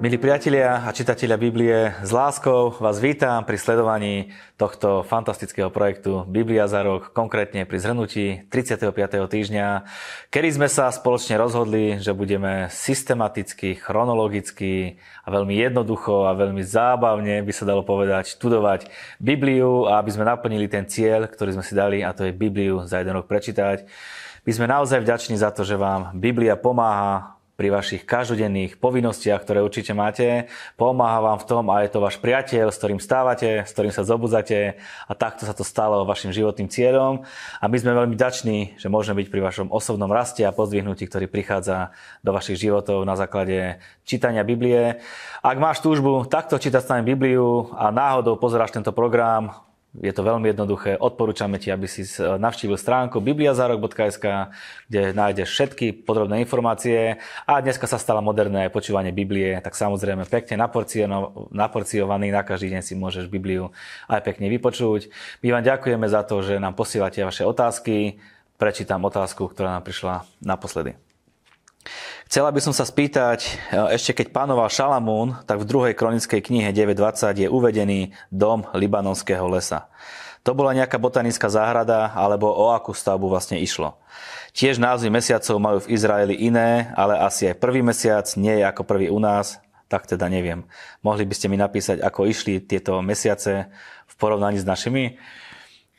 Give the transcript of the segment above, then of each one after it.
Milí priatelia a čitatelia Biblie, s láskou vás vítam pri sledovaní tohto fantastického projektu Biblia za rok, konkrétne pri zhrnutí 35. týždňa, kedy sme sa spoločne rozhodli, že budeme systematicky, chronologicky a veľmi jednoducho a veľmi zábavne, by sa dalo povedať, študovať Bibliu a aby sme naplnili ten cieľ, ktorý sme si dali a to je Bibliu za jeden rok prečítať. My sme naozaj vďační za to, že vám Biblia pomáha pri vašich každodenných povinnostiach, ktoré určite máte. Pomáha vám v tom a je to váš priateľ, s ktorým stávate, s ktorým sa zobudzate a takto sa to stalo vašim životným cieľom. A my sme veľmi dační, že môžeme byť pri vašom osobnom raste a pozdvihnutí, ktorý prichádza do vašich životov na základe čítania Biblie. Ak máš túžbu takto čítať s nami Bibliu a náhodou pozeráš tento program, je to veľmi jednoduché. Odporúčame ti, aby si navštívil stránku bibliazárok.sk, kde nájdeš všetky podrobné informácie. A dneska sa stala moderné počúvanie Biblie, tak samozrejme pekne naporciovaný, na každý deň si môžeš Bibliu aj pekne vypočuť. My vám ďakujeme za to, že nám posielate vaše otázky. Prečítam otázku, ktorá nám prišla naposledy. Chcela by som sa spýtať, e, ešte keď pánoval Šalamún, tak v druhej kronickej knihe 9.20 je uvedený dom libanonského lesa. To bola nejaká botanická záhrada, alebo o akú stavbu vlastne išlo. Tiež názvy mesiacov majú v Izraeli iné, ale asi aj prvý mesiac nie je ako prvý u nás, tak teda neviem. Mohli by ste mi napísať, ako išli tieto mesiace v porovnaní s našimi?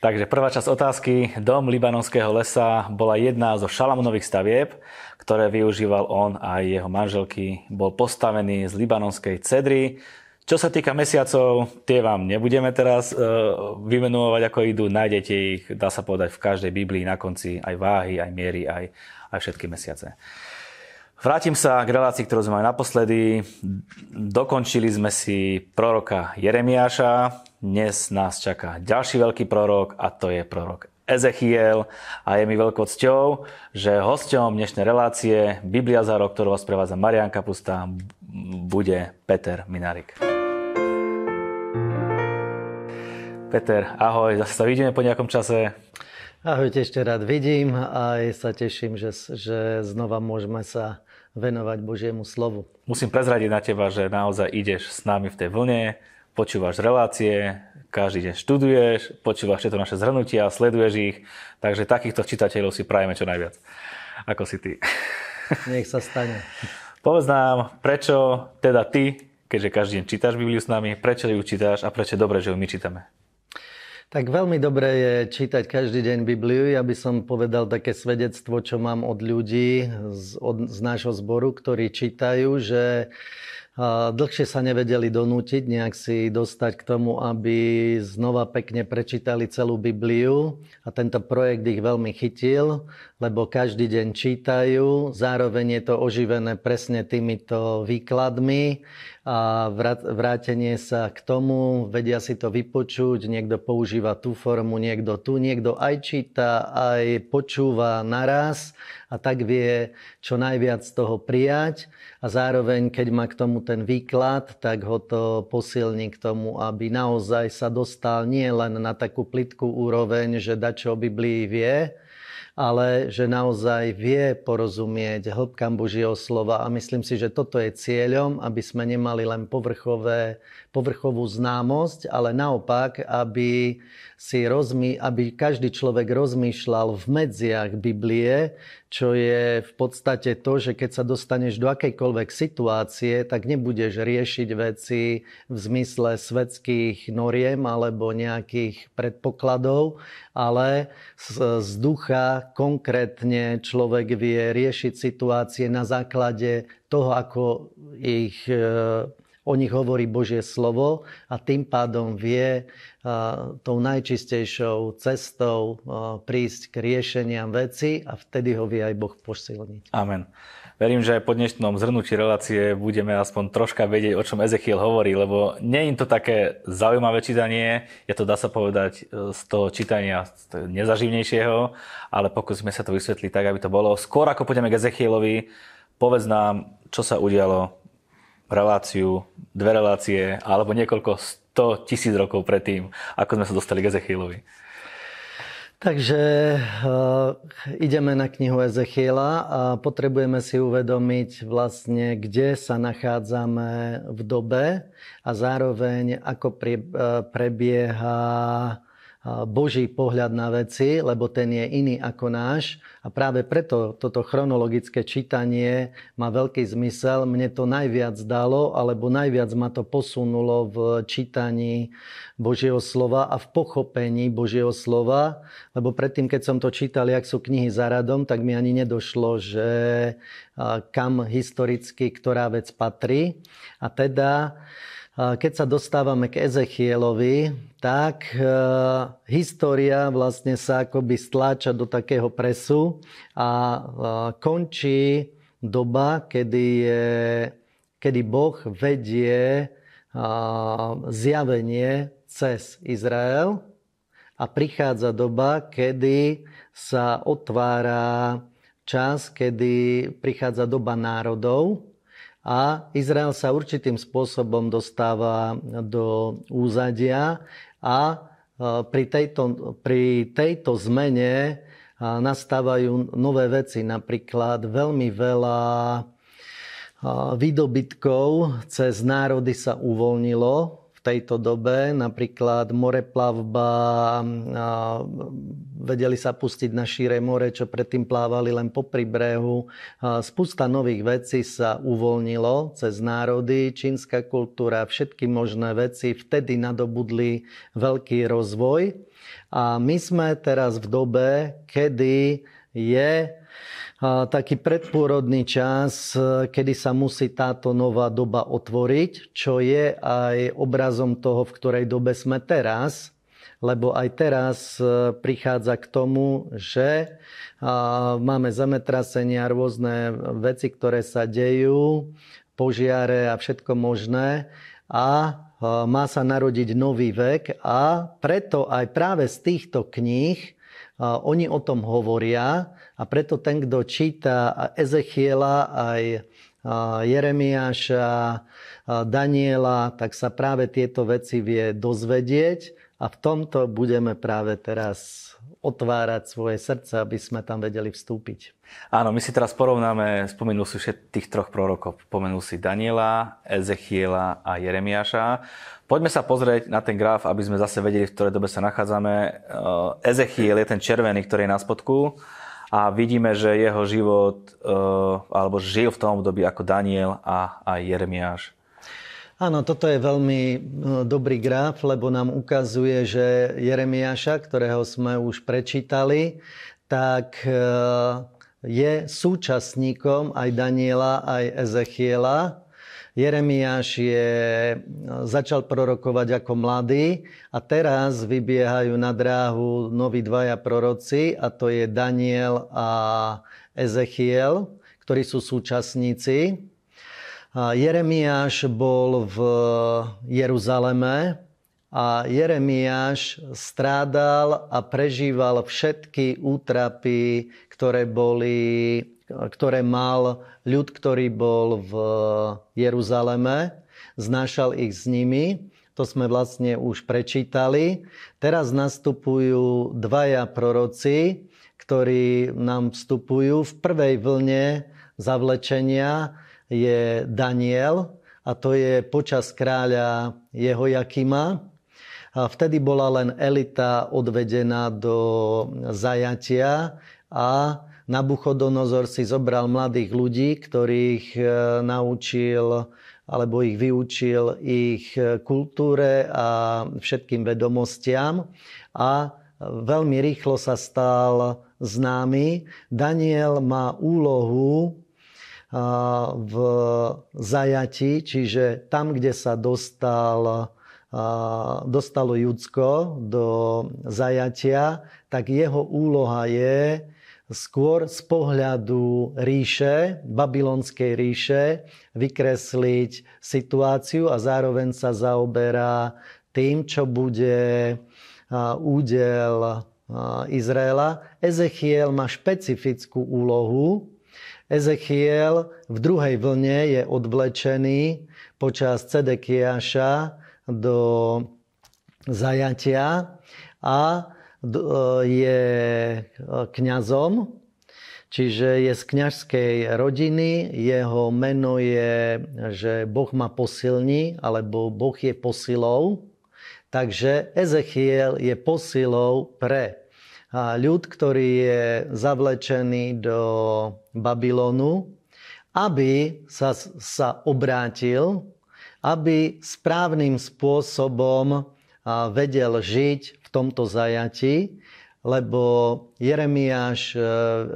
Takže prvá časť otázky. Dom libanonského lesa bola jedna zo šalamunových stavieb, ktoré využíval on a jeho manželky. Bol postavený z libanonskej cedry. Čo sa týka mesiacov, tie vám nebudeme teraz uh, vymenovať, ako idú. Nájdete ich, dá sa povedať, v každej Biblii na konci aj váhy, aj miery, aj, aj všetky mesiace. Vrátim sa k relácii, ktorú sme mali naposledy. Dokončili sme si proroka Jeremiáša. Dnes nás čaká ďalší veľký prorok a to je prorok Ezechiel a je mi veľkou cťou, že hosťom dnešnej relácie Biblia za rok, ktorú vás prevádza Marian Kapusta, bude Peter Minarik. Peter, ahoj, zase sa vidíme po nejakom čase. Ahojte, ešte rád vidím a aj sa teším, že, že znova môžeme sa venovať Božiemu slovu. Musím prezradiť na teba, že naozaj ideš s nami v tej vlne, počúvaš relácie, každý deň študuješ, počúvaš tieto naše zhrnutia, sleduješ ich, takže takýchto čitateľov si prajeme čo najviac. Ako si ty. Nech sa stane. Povedz nám, prečo teda ty, keďže každý deň čítaš Bibliu s nami, prečo ju čítaš a prečo je dobré, že ju my čítame? Tak veľmi dobré je čítať každý deň Bibliu. Ja by som povedal také svedectvo, čo mám od ľudí z, od, z nášho zboru, ktorí čítajú, že dlhšie sa nevedeli donútiť nejak si dostať k tomu, aby znova pekne prečítali celú Bibliu. A tento projekt ich veľmi chytil, lebo každý deň čítajú, zároveň je to oživené presne týmito výkladmi a vrátenie sa k tomu, vedia si to vypočuť, niekto používa tú formu, niekto tu, niekto aj číta, aj počúva naraz a tak vie čo najviac z toho prijať. A zároveň, keď má k tomu ten výklad, tak ho to posilní k tomu, aby naozaj sa dostal nie len na takú plitkú úroveň, že dačo o Biblii vie, ale že naozaj vie porozumieť hĺbkam Božieho slova a myslím si, že toto je cieľom, aby sme nemali len povrchové, povrchovú známosť, ale naopak, aby, si rozmy, aby každý človek rozmýšľal v medziach Biblie, čo je v podstate to, že keď sa dostaneš do akejkoľvek situácie, tak nebudeš riešiť veci v zmysle svetských noriem alebo nejakých predpokladov, ale z, z ducha konkrétne človek vie riešiť situácie na základe toho, ako ich e, o nich hovorí Božie slovo a tým pádom vie tou najčistejšou cestou prísť k riešeniam veci a vtedy ho vie aj Boh posilniť. Amen. Verím, že aj po dnešnom zhrnutí relácie budeme aspoň troška vedieť, o čom Ezechiel hovorí, lebo nie je to také zaujímavé čítanie, je to, dá sa povedať, z toho čítania nezaživnejšieho, ale pokúsime sa to vysvetliť tak, aby to bolo. Skôr ako pôjdeme k Ezechielovi, povedz nám, čo sa udialo reláciu, dve relácie alebo niekoľko 100 tisíc rokov predtým, ako sme sa dostali k Ezechielovi. Takže uh, ideme na knihu Ezechiela a potrebujeme si uvedomiť vlastne, kde sa nachádzame v dobe a zároveň ako uh, prebieha Boží pohľad na veci, lebo ten je iný ako náš. A práve preto toto chronologické čítanie má veľký zmysel. Mne to najviac dalo, alebo najviac ma to posunulo v čítaní Božieho slova a v pochopení Božieho slova. Lebo predtým, keď som to čítal, jak sú knihy za radom, tak mi ani nedošlo, že kam historicky ktorá vec patrí. A teda keď sa dostávame k Ezechielovi, tak e, história vlastne sa akoby stláča do takého presu a e, končí doba, kedy, je, kedy Boh vedie e, zjavenie cez Izrael a prichádza doba, kedy sa otvára čas, kedy prichádza doba národov a Izrael sa určitým spôsobom dostáva do úzadia a e, pri tejto, pri tejto zmene e, nastávajú nové veci. Napríklad veľmi veľa e, výdobytkov cez národy sa uvoľnilo tejto dobe, napríklad moreplavba, vedeli sa pustiť na šíre more, čo predtým plávali len po brehu. Spusta nových vecí sa uvoľnilo cez národy, čínska kultúra, všetky možné veci vtedy nadobudli veľký rozvoj. A my sme teraz v dobe, kedy je taký predpôrodný čas, kedy sa musí táto nová doba otvoriť, čo je aj obrazom toho, v ktorej dobe sme teraz, lebo aj teraz e, prichádza k tomu, že máme zemetrasenia, rôzne veci, ktoré sa dejú, požiare a všetko možné. A má sa narodiť nový vek a preto aj práve z týchto kníh oni o tom hovoria a preto ten, kto číta Ezechiela aj Jeremiáša, Daniela, tak sa práve tieto veci vie dozvedieť a v tomto budeme práve teraz otvárať svoje srdce, aby sme tam vedeli vstúpiť. Áno, my si teraz porovnáme, spomenul si všetkých troch prorokov. Pomenul si Daniela, Ezechiela a Jeremiáša. Poďme sa pozrieť na ten graf, aby sme zase vedeli, v ktorej dobe sa nachádzame. Ezechiel je ten červený, ktorý je na spodku a vidíme, že jeho život, eh, alebo žil v tom období ako Daniel a aj Jeremiáš. Áno, toto je veľmi eh, dobrý graf, lebo nám ukazuje, že Jeremiáša, ktorého sme už prečítali, tak eh, je súčasníkom aj Daniela, aj Ezechiela Jeremiáš je, začal prorokovať ako mladý a teraz vybiehajú na dráhu noví dvaja proroci a to je Daniel a Ezechiel, ktorí sú súčasníci. Jeremiáš bol v Jeruzaleme a Jeremiáš strádal a prežíval všetky útrapy, ktoré boli ktoré mal ľud, ktorý bol v Jeruzaleme, znášal ich s nimi. To sme vlastne už prečítali. Teraz nastupujú dvaja proroci, ktorí nám vstupujú. V prvej vlne zavlečenia je Daniel a to je počas kráľa Jehojakima. A vtedy bola len elita odvedená do zajatia a Nabuchodonozor si zobral mladých ľudí, ktorých e, naučil alebo ich vyučil ich e, kultúre a všetkým vedomostiam a veľmi rýchlo sa stal známy. Daniel má úlohu v zajati, čiže tam, kde sa dostal, dostalo Judsko do zajatia, tak jeho úloha je skôr z pohľadu ríše, babylonskej ríše, vykresliť situáciu a zároveň sa zaoberá tým, čo bude údel Izraela. Ezechiel má špecifickú úlohu. Ezechiel v druhej vlne je odvlečený počas Cedekiaša do zajatia a je kňazom, čiže je z kňažskej rodiny. Jeho meno je, že Boh ma posilní, alebo Boh je posilou. Takže Ezechiel je posilou pre ľud, ktorý je zavlečený do Babylonu, aby sa, sa obrátil, aby správnym spôsobom vedel žiť tomto zajati, lebo Jeremiáš e,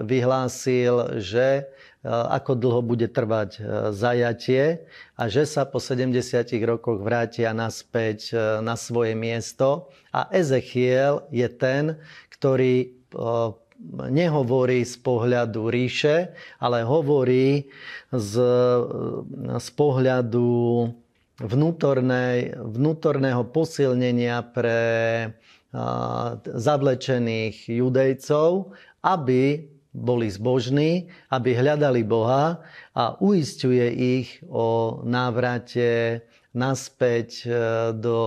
vyhlásil, že ako dlho bude trvať e, zajatie a že sa po 70 rokoch vrátia naspäť na svoje miesto. A Ezechiel je ten, ktorý nehovorí z pohľadu ríše, ale hovorí z, z pohľadu vnútornej, vnútorného posilnenia pre zavlečených judejcov, aby boli zbožní, aby hľadali Boha a uistuje ich o návrate naspäť e, do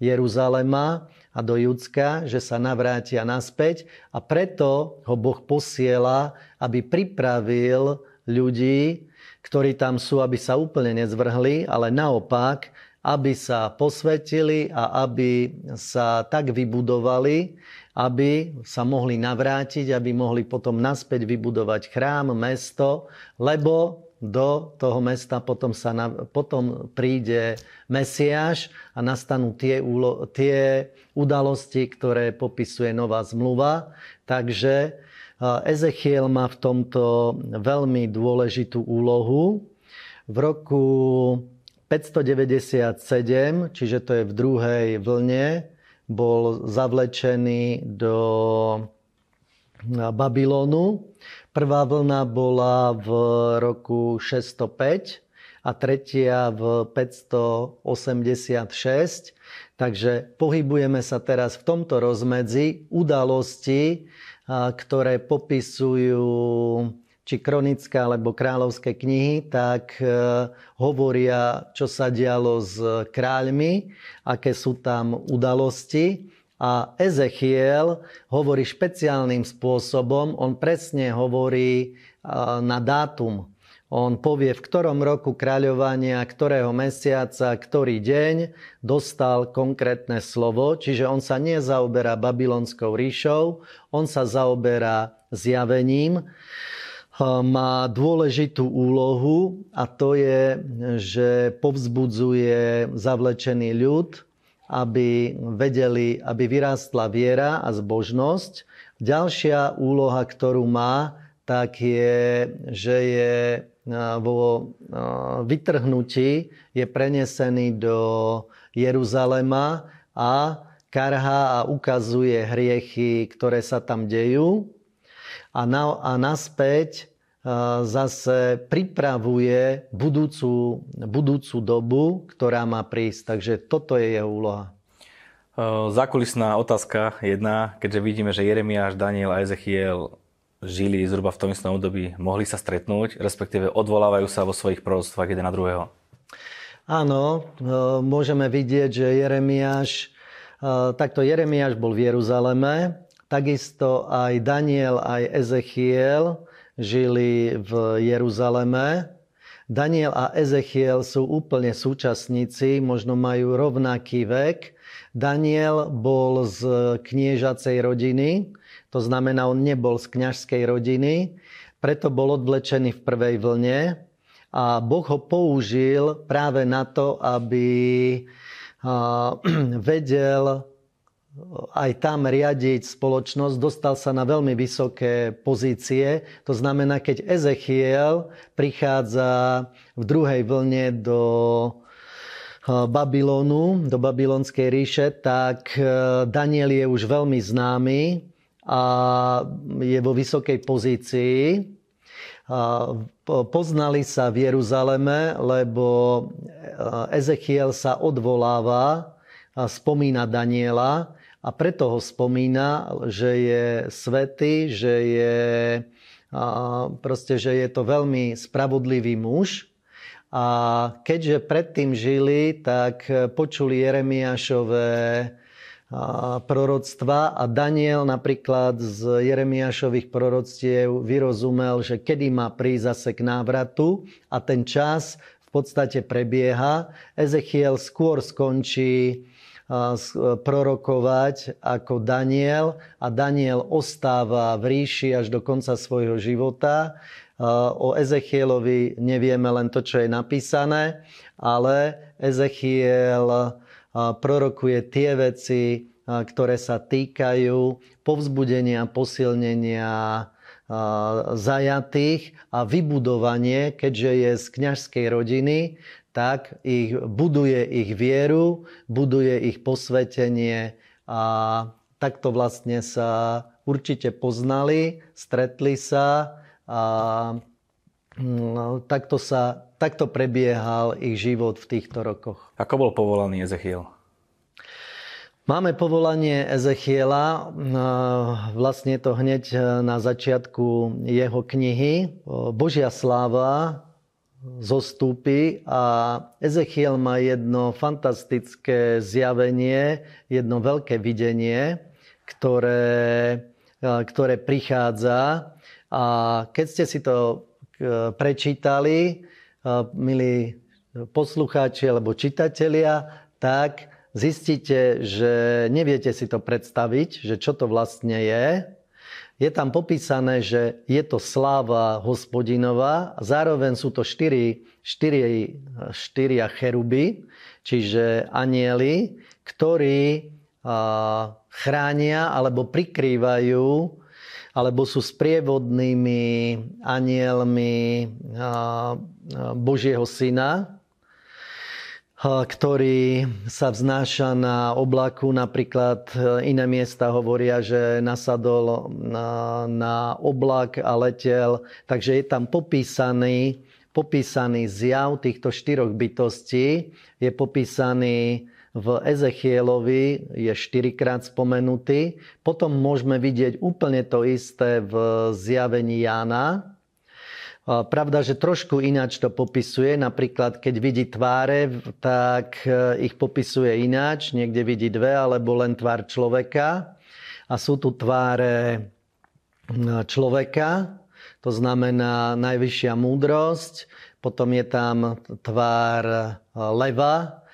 Jeruzalema a do Judska, že sa navrátia naspäť. A preto ho Boh posiela, aby pripravil ľudí, ktorí tam sú, aby sa úplne nezvrhli, ale naopak, aby sa posvetili a aby sa tak vybudovali, aby sa mohli navrátiť, aby mohli potom naspäť vybudovať chrám, mesto, lebo do toho mesta potom, sa na, potom príde Mesiáš a nastanú tie, úlo, tie udalosti, ktoré popisuje nová zmluva. Takže Ezechiel má v tomto veľmi dôležitú úlohu. V roku 597, čiže to je v druhej vlne, bol zavlečený do Babylonu. Prvá vlna bola v roku 605 a tretia v 586. Takže pohybujeme sa teraz v tomto rozmedzi udalosti, ktoré popisujú či kronické alebo kráľovské knihy, tak e, hovoria, čo sa dialo s kráľmi, aké sú tam udalosti. A Ezechiel hovorí špeciálnym spôsobom, on presne hovorí e, na dátum. On povie, v ktorom roku kráľovania, ktorého mesiaca, ktorý deň dostal konkrétne slovo. Čiže on sa nezaoberá babylonskou ríšou, on sa zaoberá zjavením má dôležitú úlohu a to je, že povzbudzuje zavlečený ľud, aby vedeli, aby vyrástla viera a zbožnosť. Ďalšia úloha, ktorú má, tak je, že je vo vytrhnutí, je prenesený do Jeruzalema a karha a ukazuje hriechy, ktoré sa tam dejú a, na, a naspäť zase pripravuje budúcu, budúcu dobu, ktorá má prísť. Takže toto je jeho úloha. Zákulisná otázka jedna, keďže vidíme, že Jeremiáš, Daniel a Ezechiel žili zhruba v tom istom období, mohli sa stretnúť, respektíve odvolávajú sa vo svojich proroctvách jeden na druhého. Áno, môžeme vidieť, že Jeremiáš, takto Jeremiáš bol v Jeruzaleme, Takisto aj Daniel, aj Ezechiel žili v Jeruzaleme. Daniel a Ezechiel sú úplne súčasníci, možno majú rovnaký vek. Daniel bol z kniežacej rodiny, to znamená, on nebol z kňažskej rodiny, preto bol odvlečený v prvej vlne a Boh ho použil práve na to, aby vedel aj tam riadiť spoločnosť, dostal sa na veľmi vysoké pozície. To znamená, keď Ezechiel prichádza v druhej vlne do eh, Babylonu, do babylonskej ríše, tak eh, Daniel je už veľmi známy a je vo vysokej pozícii. Poznali sa v Jeruzaleme, lebo eh, Ezechiel sa odvoláva, spomína Daniela a preto ho spomína, že je svetý, že je, proste, že je to veľmi spravodlivý muž. A keďže predtým žili, tak počuli Jeremiášové proroctva a Daniel napríklad z Jeremiášových proroctiev vyrozumel, že kedy má prísť zase k návratu a ten čas v podstate prebieha. Ezechiel skôr skončí prorokovať ako Daniel a Daniel ostáva v ríši až do konca svojho života. O Ezechielovi nevieme len to, čo je napísané, ale Ezechiel prorokuje tie veci, ktoré sa týkajú povzbudenia, posilnenia zajatých a vybudovanie, keďže je z kňažskej rodiny, tak ich, buduje ich vieru, buduje ich posvetenie a takto vlastne sa určite poznali, stretli sa a no, takto, sa, takto prebiehal ich život v týchto rokoch. Ako bol povolaný Ezechiel? Máme povolanie Ezechiela, vlastne to hneď na začiatku jeho knihy. Božia sláva zostúpi a Ezechiel má jedno fantastické zjavenie, jedno veľké videnie, ktoré, ktoré prichádza. A keď ste si to prečítali, milí poslucháči alebo čitatelia, tak zistíte, že neviete si to predstaviť, že čo to vlastne je je tam popísané, že je to sláva hospodinová zároveň sú to štyri, štyri, štyria cheruby, čiže anieli, ktorí chránia alebo prikrývajú alebo sú sprievodnými anielmi Božieho syna, ktorý sa vznáša na oblaku. Napríklad e, iné miesta hovoria, že nasadol na, na oblak a letel. Takže je tam popísaný, popísaný zjav týchto štyroch bytostí. Je popísaný v Ezechielovi, je štyrikrát spomenutý. Potom môžeme vidieť úplne to isté v zjavení Jána, Pravda, že trošku ináč to popisuje. Napríklad, keď vidí tváre, tak e, ich popisuje ináč. Niekde vidí dve, alebo len tvár človeka. A sú tu tváre človeka, to znamená najvyššia múdrosť. Potom je tam tvár e, leva,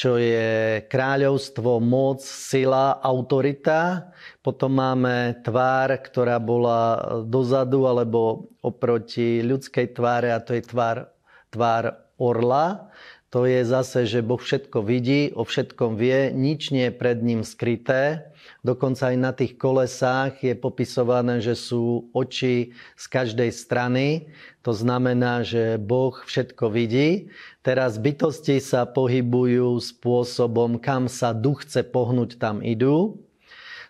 čo je kráľovstvo, moc, sila, autorita. Potom máme tvár, ktorá bola dozadu alebo oproti ľudskej tváre a to je tvár, tvár orla. To je zase, že Boh všetko vidí, o všetkom vie, nič nie je pred ním skryté. Dokonca aj na tých kolesách je popisované, že sú oči z každej strany. To znamená, že Boh všetko vidí. Teraz bytosti sa pohybujú spôsobom, kam sa duch chce pohnúť, tam idú.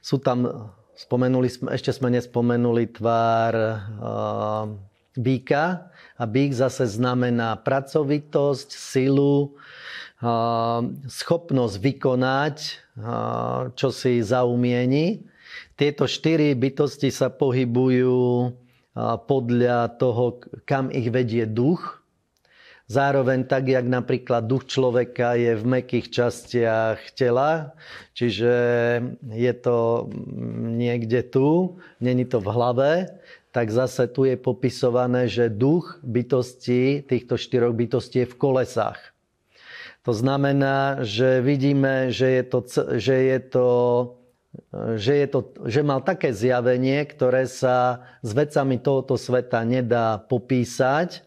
Sú tam, spomenuli ešte sme nespomenuli tvár uh, býka. A býk zase znamená pracovitosť, silu, schopnosť vykonať, čo si zaumieni. Tieto štyri bytosti sa pohybujú podľa toho, kam ich vedie duch. Zároveň tak, jak napríklad duch človeka je v mekých častiach tela, čiže je to niekde tu, není to v hlave, tak zase tu je popisované, že duch bytosti, týchto štyroch bytostí je v kolesách. To znamená, že vidíme, že je to, že je to že, je to, že mal také zjavenie, ktoré sa s vecami tohoto sveta nedá popísať,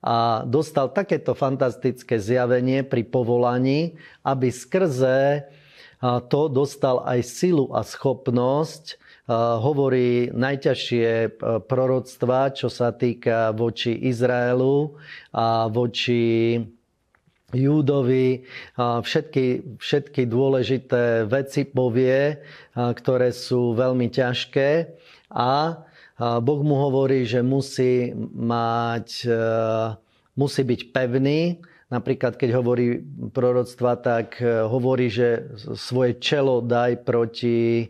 a dostal takéto fantastické zjavenie pri povolaní, aby skrze to dostal aj silu a schopnosť hovorí najťažšie proroctva, čo sa týka voči Izraelu a voči Júdovi všetky, všetky dôležité veci povie, ktoré sú veľmi ťažké a Boh mu hovorí, že musí mať, e, musí byť pevný. Napríklad, keď hovorí proroctva, tak e, hovorí, že svoje čelo daj proti,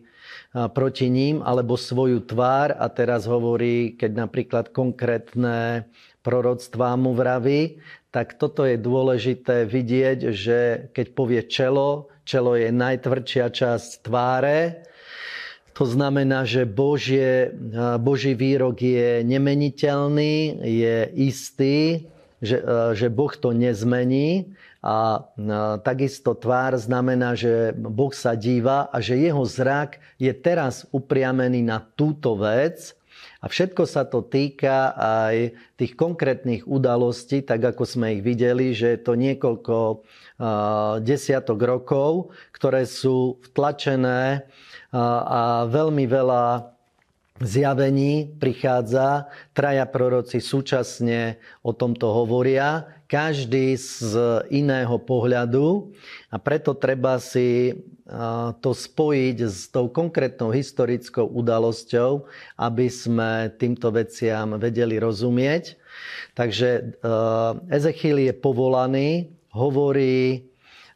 proti ním, alebo svoju tvár. A teraz hovorí, keď napríklad konkrétne proroctvá mu vraví, tak toto je dôležité vidieť, že keď povie čelo, čelo je najtvrdšia časť tváre. To znamená, že Božie, Boží výrok je nemeniteľný, je istý, že, že Boh to nezmení. A takisto tvár znamená, že Boh sa díva a že jeho zrak je teraz upriamený na túto vec. A všetko sa to týka aj tých konkrétnych udalostí, tak ako sme ich videli, že je to niekoľko desiatok rokov, ktoré sú vtlačené a veľmi veľa zjavení prichádza, traja proroci súčasne o tomto hovoria, každý z iného pohľadu a preto treba si to spojiť s tou konkrétnou historickou udalosťou, aby sme týmto veciam vedeli rozumieť. Takže Ezechiel je povolaný, hovorí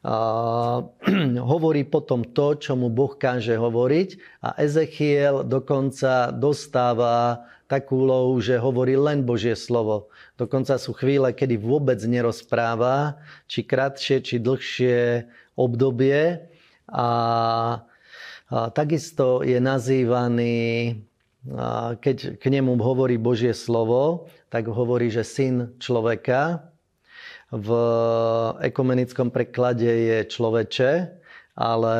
hovorí potom to, čo mu Boh káže hovoriť a Ezechiel dokonca dostáva takú úlohu, že hovorí len Božie slovo. Dokonca sú chvíle, kedy vôbec nerozpráva, či kratšie, či dlhšie obdobie. A, a takisto je nazývaný, a keď k nemu hovorí Božie slovo, tak hovorí, že syn človeka, v ekumenickom preklade je človeče, ale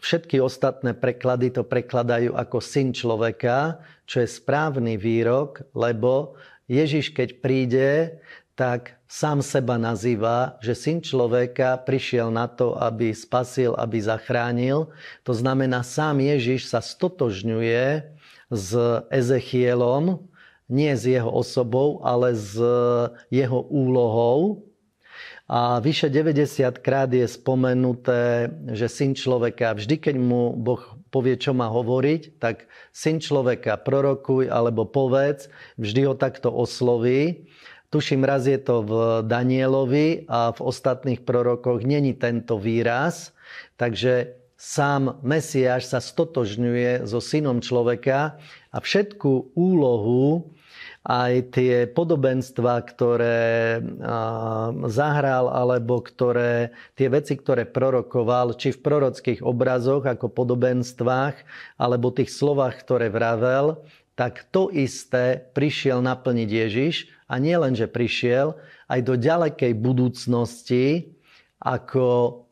všetky ostatné preklady to prekladajú ako syn človeka, čo je správny výrok, lebo Ježiš, keď príde, tak sám seba nazýva, že syn človeka prišiel na to, aby spasil, aby zachránil. To znamená, sám Ježiš sa stotožňuje s Ezechielom, nie s jeho osobou, ale s jeho úlohou. A vyše 90 krát je spomenuté, že syn človeka, vždy keď mu Boh povie, čo má hovoriť, tak syn človeka prorokuj alebo povedz, vždy ho takto osloví. Tuším, raz je to v Danielovi a v ostatných prorokoch není tento výraz. Takže sám Mesiáš sa stotožňuje so synom človeka a všetku úlohu, aj tie podobenstva, ktoré zahral, alebo ktoré, tie veci, ktoré prorokoval, či v prorockých obrazoch ako podobenstvách, alebo tých slovách, ktoré vravel, tak to isté prišiel naplniť Ježiš. A nie len, že prišiel, aj do ďalekej budúcnosti ako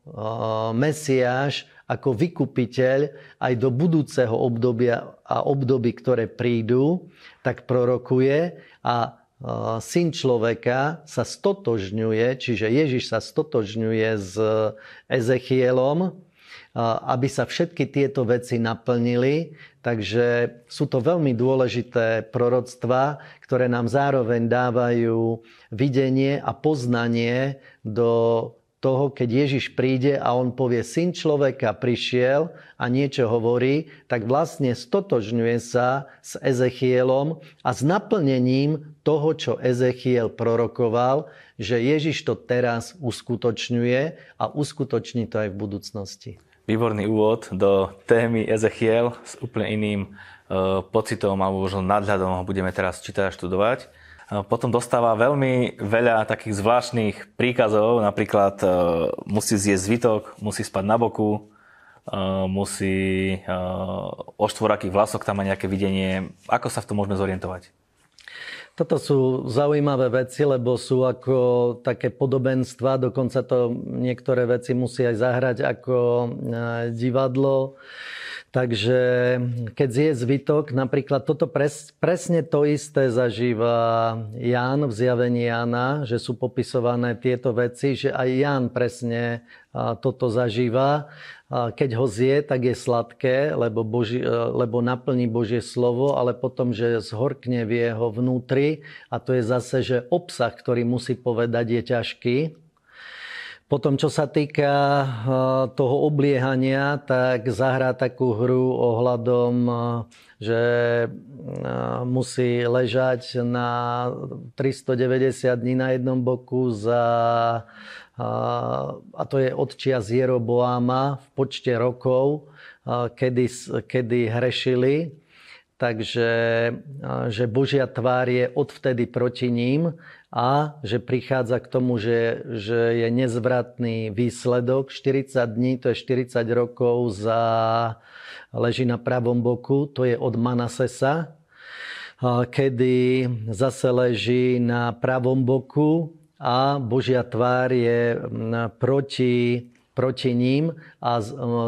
Mesiáš, ako vykupiteľ aj do budúceho obdobia a období, ktoré prídu, tak prorokuje a syn človeka sa stotožňuje, čiže Ježiš sa stotožňuje s Ezechielom, aby sa všetky tieto veci naplnili. Takže sú to veľmi dôležité proroctva, ktoré nám zároveň dávajú videnie a poznanie do toho, keď Ježiš príde a on povie, syn človeka prišiel a niečo hovorí, tak vlastne stotožňuje sa s Ezechielom a s naplnením toho, čo Ezechiel prorokoval, že Ježiš to teraz uskutočňuje a uskutoční to aj v budúcnosti. Výborný úvod do témy Ezechiel s úplne iným uh, pocitom alebo možno nadhľadom ho budeme teraz čítať a študovať. Potom dostáva veľmi veľa takých zvláštnych príkazov, napríklad e, musí zjesť zvitok, musí spať na boku, e, musí e, o štvorakých vlasok tam má nejaké videnie. Ako sa v tom môžeme zorientovať? Toto sú zaujímavé veci, lebo sú ako také podobenstva, dokonca to niektoré veci musí aj zahrať ako divadlo. Takže keď zje zvytok, napríklad toto pres, presne to isté zažíva Ján v zjavení Jána, že sú popisované tieto veci, že aj Ján presne toto zažíva. Keď ho zje, tak je sladké, lebo, Boži, lebo naplní Božie slovo, ale potom, že zhorkne v jeho vnútri a to je zase, že obsah, ktorý musí povedať, je ťažký. Potom, čo sa týka eh, toho obliehania, tak zahrá takú hru ohľadom, eh, že musí ležať na 390 dní na jednom boku za a to je od čias Jeroboáma v počte rokov, kedy, kedy hrešili takže že Božia tvár je odvtedy proti ním a že prichádza k tomu, že, že je nezvratný výsledok. 40 dní, to je 40 rokov za leží na pravom boku, to je od Manasesa, kedy zase leží na pravom boku a Božia tvár je proti, proti ním a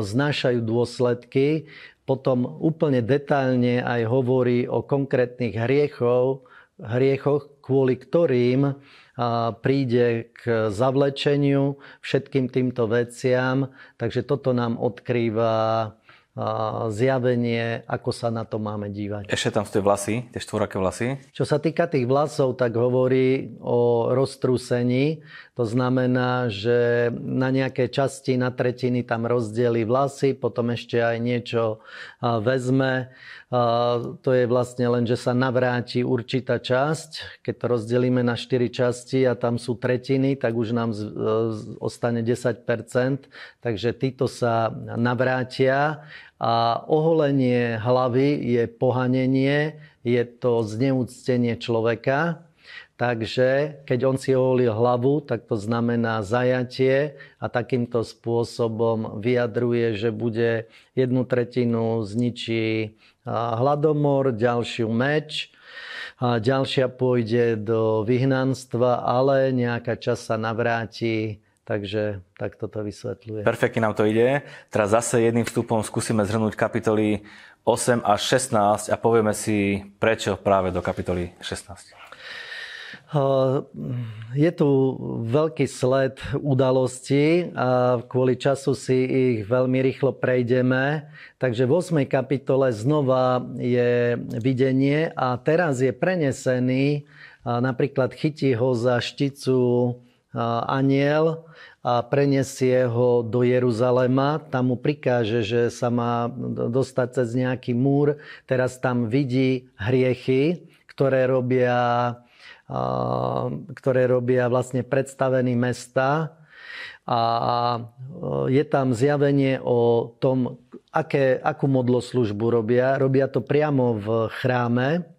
znášajú dôsledky. Potom úplne detailne aj hovorí o konkrétnych hriechov, hriechoch, kvôli ktorým príde k zavlečeniu všetkým týmto veciam. Takže toto nám odkrýva zjavenie, ako sa na to máme dívať. Ešte tam sú tie vlasy, tie štvoraké vlasy. Čo sa týka tých vlasov, tak hovorí o roztrúsení. To znamená, že na nejaké časti, na tretiny tam rozdeli vlasy, potom ešte aj niečo vezme. To je vlastne len, že sa navráti určitá časť. Keď to rozdelíme na 4 časti a tam sú tretiny, tak už nám ostane 10% Takže títo sa navrátia a oholenie hlavy je pohanenie, je to zneúctenie človeka. Takže keď on si oholil hlavu, tak to znamená zajatie a takýmto spôsobom vyjadruje, že bude jednu tretinu zničí hladomor, ďalšiu meč, a ďalšia pôjde do vyhnanstva, ale nejaká čas sa navráti Takže tak toto vysvetľuje. Perfektne nám to ide. Teraz zase jedným vstupom skúsime zhrnúť kapitoly 8 až 16 a povieme si, prečo práve do kapitoly 16. Je tu veľký sled udalostí a kvôli času si ich veľmi rýchlo prejdeme. Takže v 8. kapitole znova je videnie a teraz je prenesený, napríklad chytí ho za šticu aniel a prenesie ho do Jeruzalema. Tam mu prikáže, že sa má dostať cez nejaký múr. Teraz tam vidí hriechy, ktoré robia, ktoré robia vlastne predstavení mesta. A je tam zjavenie o tom, aké, akú modloslužbu robia. Robia to priamo v chráme,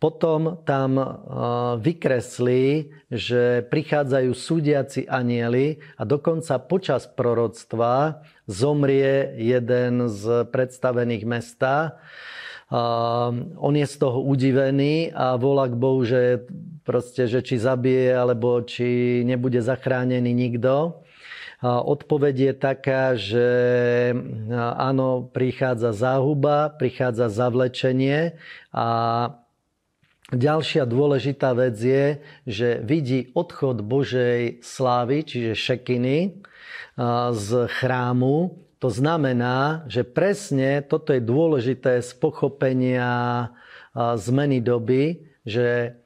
potom tam vykreslí, že prichádzajú súdiaci anieli a dokonca počas proroctva zomrie jeden z predstavených mesta. On je z toho udivený a volá k Bohu, že, proste, že či zabije alebo či nebude zachránený nikto. Odpoveď je taká, že áno, prichádza záhuba, prichádza zavlečenie a Ďalšia dôležitá vec je, že vidí odchod Božej slávy, čiže šekiny, z chrámu. To znamená, že presne toto je dôležité z pochopenia zmeny doby, že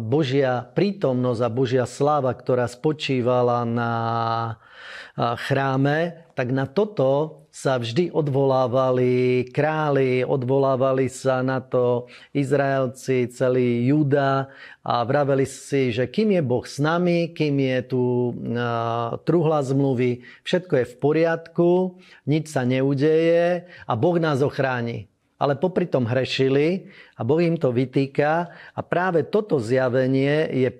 Božia prítomnosť a Božia sláva, ktorá spočívala na chráme, tak na toto sa vždy odvolávali králi, odvolávali sa na to Izraelci, celý Juda a vraveli si, že kým je Boh s nami, kým je tu truhla zmluvy, všetko je v poriadku, nič sa neudeje a Boh nás ochráni ale popri tom hrešili a Boh im to vytýka. A práve toto zjavenie je e,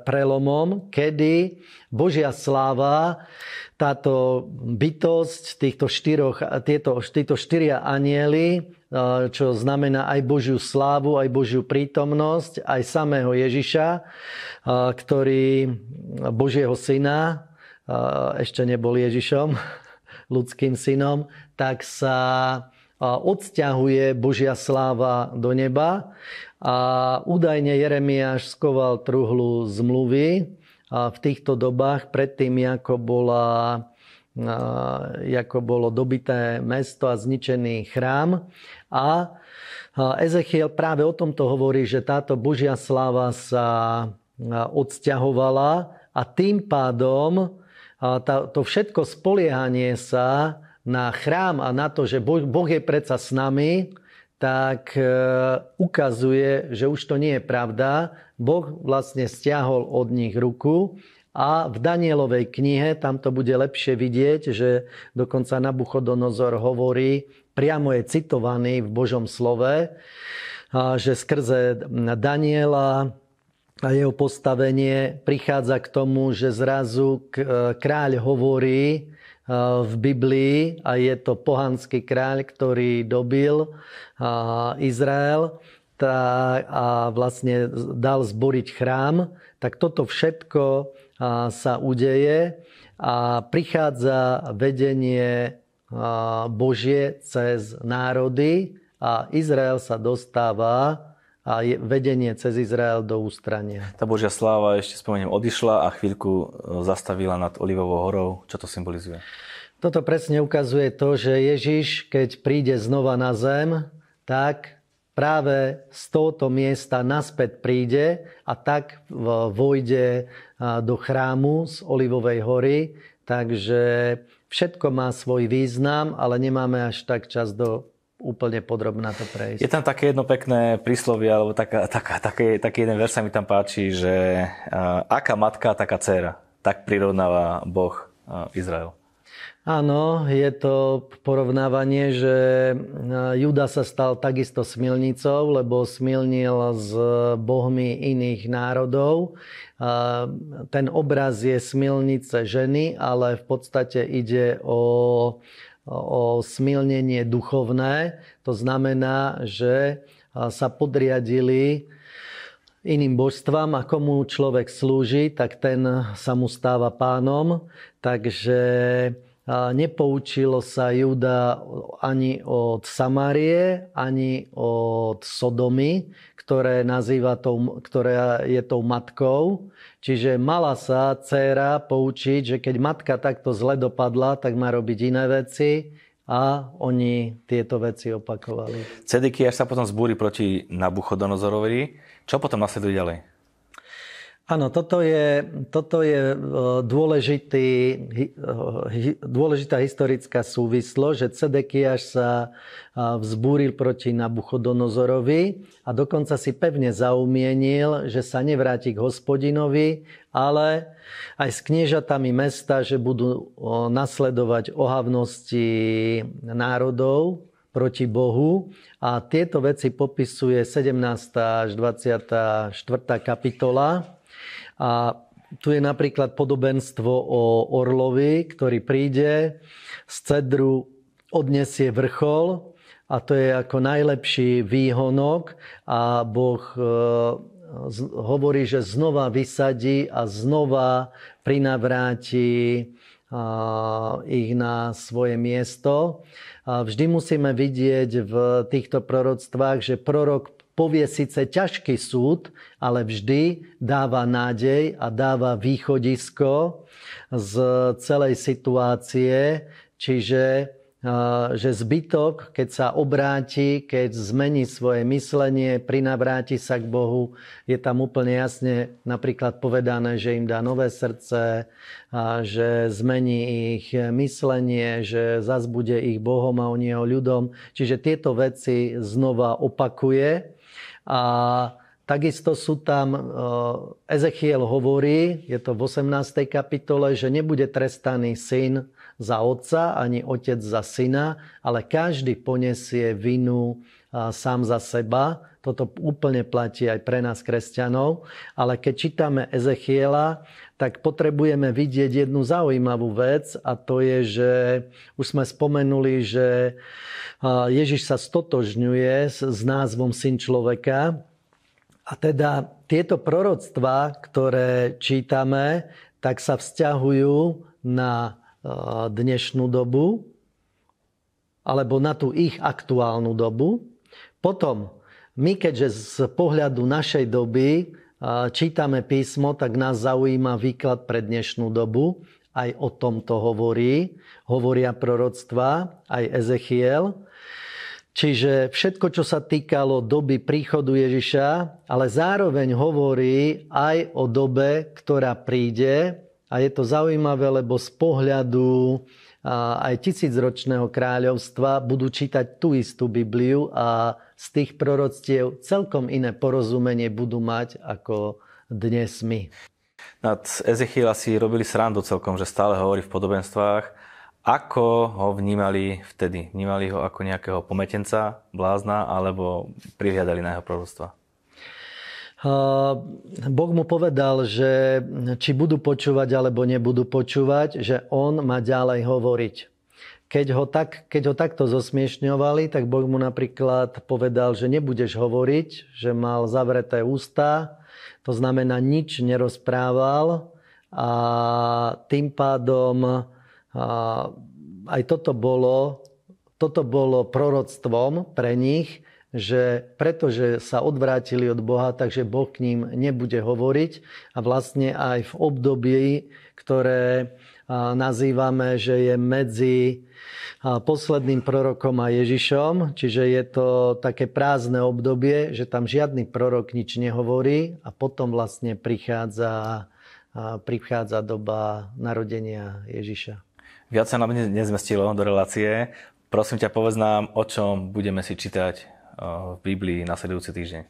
prelomom, kedy Božia sláva táto bytosť, týchto štyroch, tieto, títo štyria anieli, e, čo znamená aj Božiu slávu, aj Božiu prítomnosť, aj samého Ježiša, e, ktorý Božieho syna, ešte nebol Ježišom, ľudským synom, tak sa odsťahuje Božia sláva do neba a údajne Jeremiáš skoval truhlu zmluvy, v týchto dobách, predtým ako, bola, ako bolo dobité mesto a zničený chrám. A Ezechiel práve o tomto hovorí, že táto Božia sláva sa odsťahovala a tým pádom to všetko spoliehanie sa na chrám a na to, že Boh je predsa s nami, tak e, ukazuje, že už to nie je pravda. Boh vlastne stiahol od nich ruku A v Danielovej knihe, tam to bude lepšie vidieť, že dokonca Nabuchodonozor hovorí, priamo je citovaný v Božom slove, že skrze Daniela a jeho postavenie prichádza k tomu, že zrazu kráľ hovorí v Biblii a je to pohanský kráľ, ktorý dobil Izrael a vlastne dal zboriť chrám, tak toto všetko sa udeje a prichádza vedenie Božie cez národy a Izrael sa dostáva a vedenie cez Izrael do ústrania. Tá Božia sláva, ešte spomeniem, odišla a chvíľku e, zastavila nad Olivovou horou. Čo to symbolizuje? Toto presne ukazuje to, že Ježiš, keď príde znova na zem, tak práve z tohoto miesta naspäť príde a tak vojde do chrámu z Olivovej hory. Takže všetko má svoj význam, ale nemáme až tak čas do úplne podrobná to prejsť. Je tam také jedno pekné príslovie, alebo taká, taká, taký, taký jeden verš sa mi tam páči, že uh, aká matka, taká dcera. Tak prirovnáva Boh uh, Izrael. Áno, je to porovnávanie, že Juda sa stal takisto smilnicou, lebo smilnil s bohmi iných národov. Ten obraz je smilnice ženy, ale v podstate ide o o smilnenie duchovné. To znamená, že sa podriadili iným božstvám a komu človek slúži, tak ten sa mu stáva pánom. Takže nepoučilo sa Juda ani od Samárie, ani od Sodomy, ktoré, nazýva tou, ktorá je tou matkou. Čiže mala sa dcéra poučiť, že keď matka takto zle dopadla, tak má robiť iné veci a oni tieto veci opakovali. až sa potom zbúri proti Nabuchodonozorovi. Čo potom nasleduje ďalej? Áno, toto je, toto je e, dôležitý, e, dôležitá historická súvislo, že Cedekiaš sa e, vzbúril proti Nabuchodonozorovi a dokonca si pevne zaumienil, že sa nevráti k hospodinovi, ale aj s kniežatami mesta, že budú nasledovať ohavnosti národov proti Bohu. A tieto veci popisuje 17. až 24. kapitola a tu je napríklad podobenstvo o orlovi, ktorý príde, z cedru odnesie vrchol a to je ako najlepší výhonok a Boh e, hovorí, že znova vysadí a znova prinavráti ich na svoje miesto. Vždy musíme vidieť v týchto proroctvách, že prorok povie síce ťažký súd, ale vždy dáva nádej a dáva východisko z celej situácie, čiže že zbytok, keď sa obráti, keď zmení svoje myslenie, prinavráti sa k Bohu, je tam úplne jasne napríklad povedané, že im dá nové srdce, že zmení ich myslenie, že zazbude ich Bohom a oni jeho ľudom. Čiže tieto veci znova opakuje a takisto sú tam, e, Ezechiel hovorí, je to v 18. kapitole, že nebude trestaný syn za otca, ani otec za syna, ale každý ponesie vinu e, sám za seba. Toto úplne platí aj pre nás, kresťanov. Ale keď čítame Ezechiela, tak potrebujeme vidieť jednu zaujímavú vec a to je, že už sme spomenuli, že Ježiš sa stotožňuje s názvom Syn človeka. A teda tieto proroctvá, ktoré čítame, tak sa vzťahujú na dnešnú dobu alebo na tú ich aktuálnu dobu. Potom my, keďže z pohľadu našej doby čítame písmo, tak nás zaujíma výklad pre dnešnú dobu. Aj o tomto hovorí. Hovoria proroctva, aj Ezechiel. Čiže všetko, čo sa týkalo doby príchodu Ježiša, ale zároveň hovorí aj o dobe, ktorá príde. A je to zaujímavé, lebo z pohľadu aj tisícročného kráľovstva budú čítať tú istú Bibliu a z tých proroctiev celkom iné porozumenie budú mať ako dnes my. Nad Ezechiela si robili srandu celkom, že stále hovorí v podobenstvách. Ako ho vnímali vtedy? Vnímali ho ako nejakého pometenca, blázna, alebo prihľadali na jeho proroctva? Boh mu povedal, že či budú počúvať alebo nebudú počúvať, že on má ďalej hovoriť. Keď ho, tak, keď ho takto zosmiešňovali, tak Boh mu napríklad povedal, že nebudeš hovoriť, že mal zavreté ústa, to znamená nič nerozprával a tým pádom aj toto bolo, toto bolo proroctvom pre nich, že pretože sa odvrátili od Boha, takže Boh k ním nebude hovoriť a vlastne aj v období, ktoré nazývame, že je medzi posledným prorokom a Ježišom, čiže je to také prázdne obdobie, že tam žiadny prorok nič nehovorí a potom vlastne prichádza, prichádza doba narodenia Ježiša. Viac sa nám nezmestilo do relácie. Prosím ťa, povedz nám, o čom budeme si čítať v Biblii nasledujúci týždeň?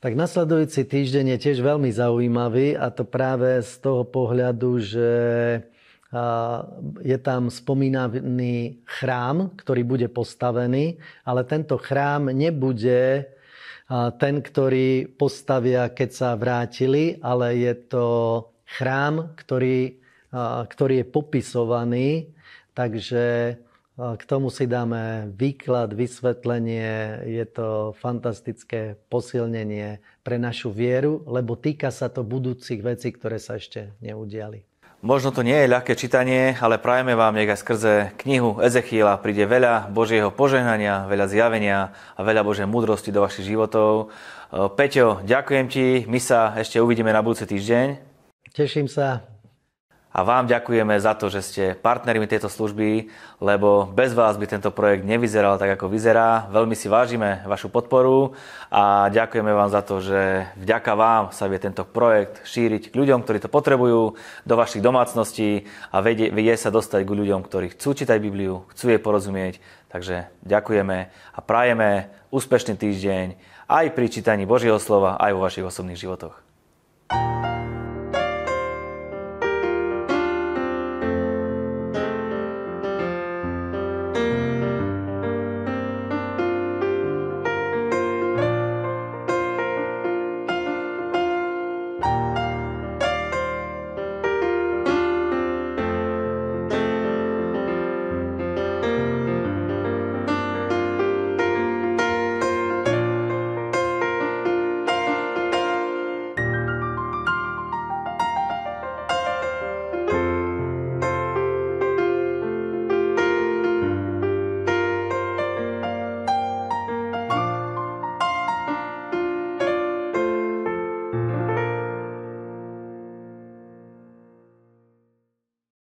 Tak nasledujúci týždeň je tiež veľmi zaujímavý a to práve z toho pohľadu, že je tam spomínaný chrám, ktorý bude postavený, ale tento chrám nebude ten, ktorý postavia, keď sa vrátili, ale je to chrám, ktorý, ktorý je popisovaný, takže k tomu si dáme výklad, vysvetlenie. Je to fantastické posilnenie pre našu vieru, lebo týka sa to budúcich vecí, ktoré sa ešte neudiali. Možno to nie je ľahké čítanie, ale prajeme vám, nech aj skrze knihu Ezechiela príde veľa Božieho požehnania, veľa zjavenia a veľa Božej múdrosti do vašich životov. Peťo, ďakujem ti, my sa ešte uvidíme na budúci týždeň. Teším sa, a vám ďakujeme za to, že ste partnermi tejto služby, lebo bez vás by tento projekt nevyzeral tak, ako vyzerá. Veľmi si vážime vašu podporu a ďakujeme vám za to, že vďaka vám sa vie tento projekt šíriť k ľuďom, ktorí to potrebujú, do vašich domácností a vie, vie sa dostať k ľuďom, ktorí chcú čítať Bibliu, chcú jej porozumieť. Takže ďakujeme a prajeme úspešný týždeň aj pri čítaní Božieho slova, aj vo vašich osobných životoch. thank you